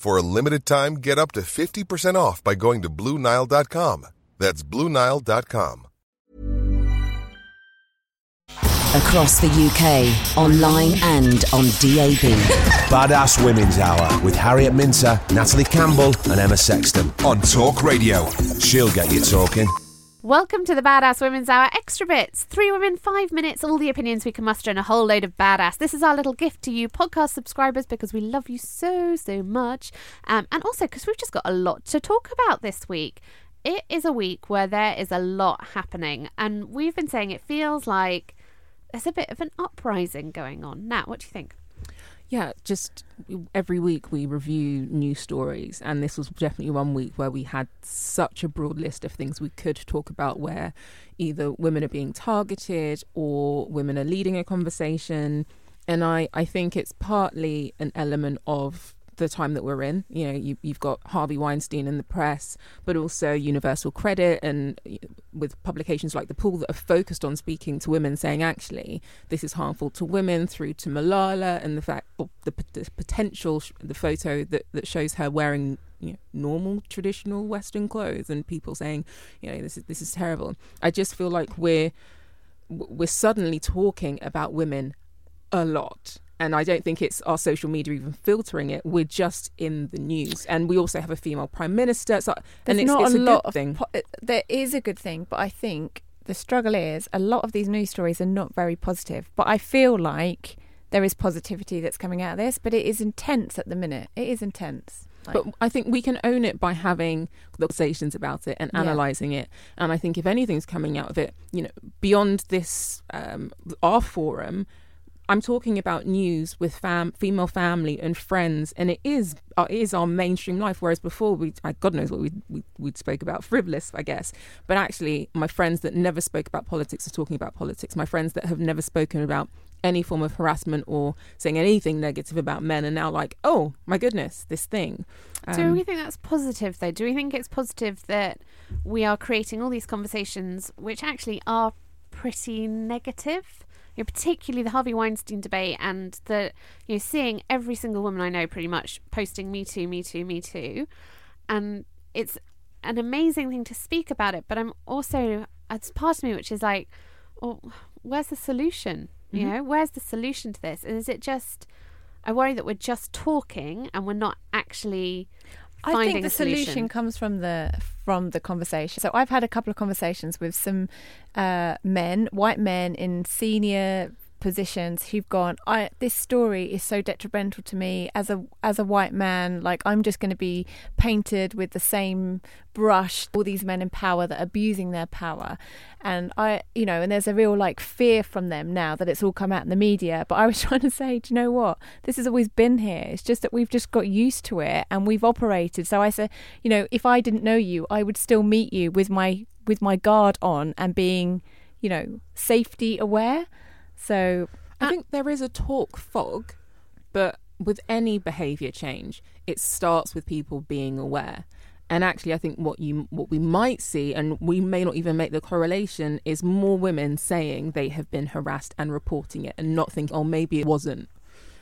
For a limited time, get up to 50% off by going to BlueNile.com. That's BlueNile.com. Across the UK, online and on DAB. Badass Women's Hour with Harriet Minter, Natalie Campbell, and Emma Sexton on Talk Radio. She'll get you talking. Welcome to the Badass Women's Hour Extra Bits. Three women, five minutes, all the opinions we can muster, and a whole load of badass. This is our little gift to you, podcast subscribers, because we love you so, so much. Um, and also because we've just got a lot to talk about this week. It is a week where there is a lot happening, and we've been saying it feels like there's a bit of an uprising going on. Nat, what do you think? Yeah, just every week we review new stories, and this was definitely one week where we had such a broad list of things we could talk about where either women are being targeted or women are leading a conversation. And I, I think it's partly an element of the time that we're in. You know, you, you've got Harvey Weinstein in the press, but also Universal Credit and with publications like The Pool that are focused on speaking to women, saying actually this is harmful to women, through to Malala and the fact, the, the potential, the photo that, that shows her wearing you know, normal traditional Western clothes, and people saying, you know, this is this is terrible. I just feel like we're we're suddenly talking about women a lot and I don't think it's our social media even filtering it. We're just in the news, and we also have a female prime minister. So, There's and it's, not it's a, a, lot good of thing. po- there is a good thing, but I think the struggle is a lot of these news stories are not very positive. But I feel like there is positivity that's coming out of this, but it is intense at the minute. It is intense. Like, But I think we can own it by having conversations about it and Yeah. analysing it. And I think if anything's coming out of it, you know, beyond this, um, our forum, I'm talking about news with fam- female family and friends, and it is uh, it is our mainstream life. Whereas before, we I, God knows what we we we spoke about frivolous, I guess. But actually, my friends that never spoke about politics are talking about politics. My friends that have never spoken about any form of harassment or saying anything negative about men are now like, oh my goodness, this thing. Do Um, we think that's positive though? Do we think it's positive that we are creating all these conversations which actually are pretty negative? You know, particularly the Harvey Weinstein debate and the you know seeing every single woman I know pretty much posting me too, me too, me too, and it's an amazing thing to speak about it. But I'm also it's part of me which is like, well, where's the solution? You Mhm. know, where's the solution to this? And is it just? I worry that we're just talking and we're not actually I think the solution. solution comes from the from the conversation. So I've had a couple of conversations with some uh, men, white men in senior positions who've gone I this story is so detrimental to me as a as a white man like I'm just going to be painted with the same brush all these men in power that are abusing their power. And I you know and there's a real like fear from them now that it's all come out in the media but I was trying to say do you know what? This has always been here. It's just that we've just got used to it and we've operated. So I said you know if I didn't know you I would still meet you with my with my guard on and being you know safety aware so I uh, think there is a talk fog, but with any behaviour change, it starts with people being aware. And actually, I think what you what we might see, and we may not even make the correlation, is more women saying they have been harassed and reporting it, and not thinking, oh, maybe it wasn't.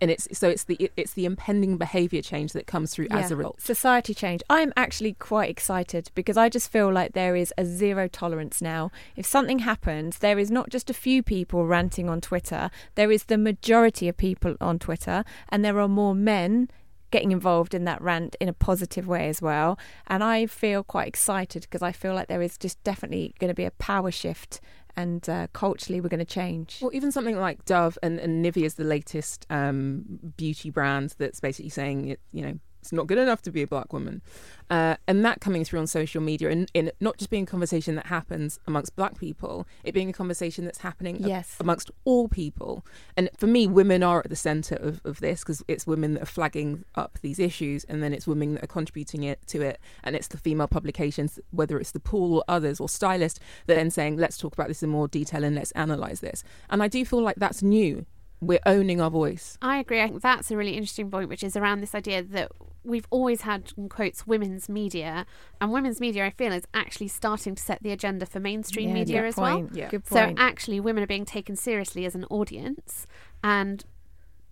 And it's so it's the it's the impending behaviour change that comes through as a result. Society change. I'm actually quite excited because I just feel like there is a zero tolerance now. If something happens, there is not just a few people ranting on Twitter, there is the majority of people on Twitter, and there are more men getting involved in that rant in a positive way as well. And I feel quite excited because I feel like there is just definitely going to be a power shift and uh, culturally we're going to change. Well, even something like Dove and, and Nivea is the latest um, beauty brand that's basically saying it, you know, it's not good enough to be a black woman. Uh, and that coming through on social media and, in not just being a conversation that happens amongst black people, it being a conversation that's happening yes. a- amongst all people. And for me, women are at the centre of, of this because it's women that are flagging up these issues and then it's women that are contributing it to it. And it's the female publications, whether it's the pool or others or stylists, that then saying, let's talk about this in more detail and let's analyse this. And I do feel like that's new we're owning our voice. I agree. I think that's a really interesting point, which is around this idea that we've always had, in quotes, women's media, and women's media, I feel, is actually starting to set the agenda for mainstream Yeah, media as point. well. Yeah. Good point. So actually, women are being taken seriously as an audience, and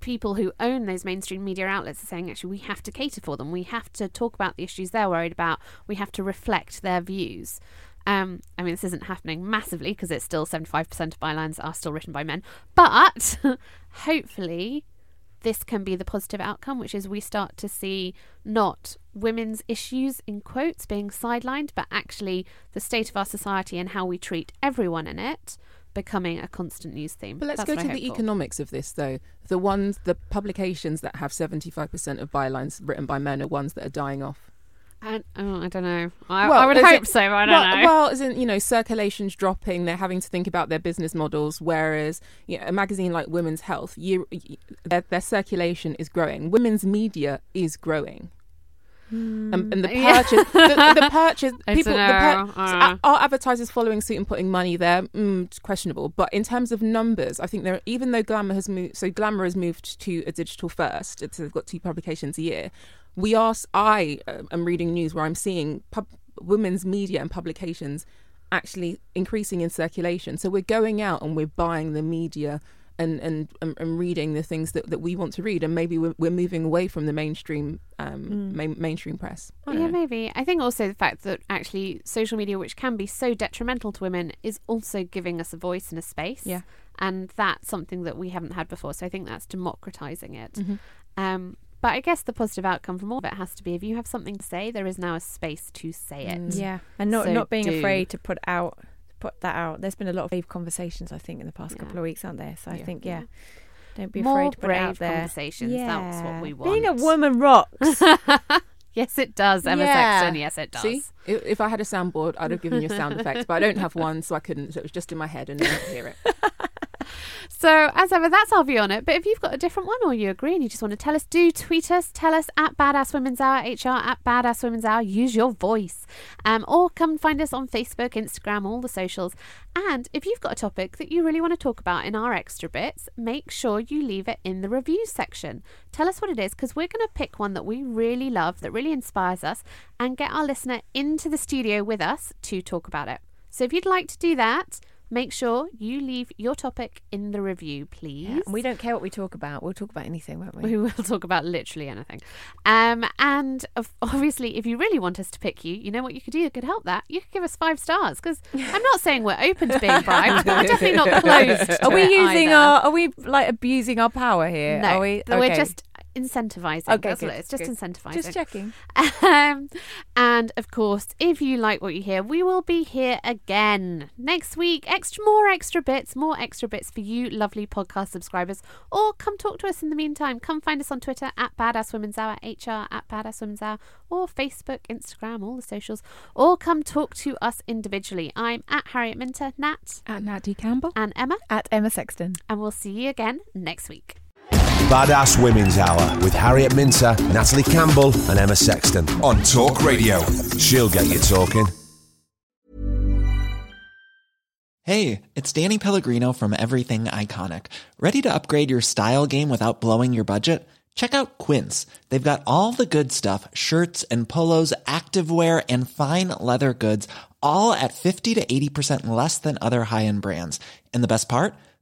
people who own those mainstream media outlets are saying, actually, we have to cater for them. We have to talk about the issues they're worried about. We have to reflect their views. Um, I mean, this isn't happening massively because it's still 75% of bylines are still written by men. But hopefully, this can be the positive outcome, which is we start to see not women's issues in quotes being sidelined, but actually the state of our society and how we treat everyone in it becoming a constant news theme. But let's That's go to the economics of this, though. The ones, the publications that have 75% of bylines written by men are ones that are dying off. I, oh, I don't know. I, Well, I would hope so, I don't well, know. Well, as in, you know, circulation's dropping. They're having to think about their business models. Whereas, you know, a magazine like Women's Health, you, their, their circulation is growing. Women's media is growing. Um, and the Yeah. purchase, the, the purchase, people, the pur- Uh. are advertisers following suit and putting money there? Mm, questionable. But in terms of numbers, I think there, even though Glamour has moved, so Glamour has moved to a digital first. It's, they've got two publications a year. We are. I uh, am reading news where I'm seeing pub, women's media and publications actually increasing in circulation. So we're going out and we're buying the media. And, and, and, and reading the things that, that we want to read, and maybe we're, we're moving away from the mainstream um, main, mainstream press. I Yeah, know. maybe. I think also the fact that actually social media, which can be so detrimental to women, is also giving us a voice and a space. Yeah. And that's something that we haven't had before. So I think that's democratizing it. Mm-hmm. Um, but I guess the positive outcome from all of it has to be if you have something to say, there is now a space to say it. Mm. Yeah, and not So not being do. afraid to put out put that out. There's been a lot of brave conversations, I think, in the past Yeah. couple of weeks, aren't there? So I think, yeah, don't be More afraid to put it brave out there. conversations. That's what we want. Being a woman rocks. Yes, it does, Emma Yeah. Sexton. Yes, it does. See, if, if I had a soundboard, I'd have given you a sound effect, but I don't have one, so I couldn't. So it was just in my head, and no one could hear it. So, as ever, that's our view on it. But if you've got a different one or you agree and you just want to tell us, do tweet us. Tell us at Badass Women's Hour, HR at Badass Women's Hour. Use your voice. Um, or come find us on Facebook, Instagram, all the socials. And if you've got a topic that you really want to talk about in our extra bits, make sure you leave it in the reviews section. Tell us what it is because we're going to pick one that we really love, that really inspires us, and get our listener into the studio with us to talk about it. So, if you'd like to do that, make sure you leave your topic in the review, please. Yeah, and we don't care what we talk about. We'll talk about anything, won't we? We will talk about literally anything. Um, and obviously, if you really want us to pick you, you know what you could do that could help that? You could give us five stars because I'm not saying we're open to being bribed, but we're definitely not closed. to Are we using either. our? Are we like abusing our power here? No, Are we? we're just incentivizing. Okay, That's good, what it is. Just good. incentivizing. just checking. Um, and of course, if you like what you hear, we will be here again next week. Extra, more extra bits, more extra bits for you, lovely podcast subscribers. Or come talk to us in the meantime. Come find us on Twitter at Badass Women's Hour, HR at Badass Women's Hour, or Facebook, Instagram, all the socials. Or come talk to us individually. I'm at Harriet Minter, Nat, At Natty Campbell. and Emma, At Emma Sexton. and we'll see you again next week. Badass Women's Hour with Harriet Minter, Natalie Campbell, and Emma Sexton on Talk Radio. She'll get you talking. Hey, it's Danny Pellegrino from Everything Iconic. Ready to upgrade your style game without blowing your budget? Check out Quince. They've got all the good stuff shirts and polos, activewear, and fine leather goods, all at 50 to 80% less than other high end brands. And the best part?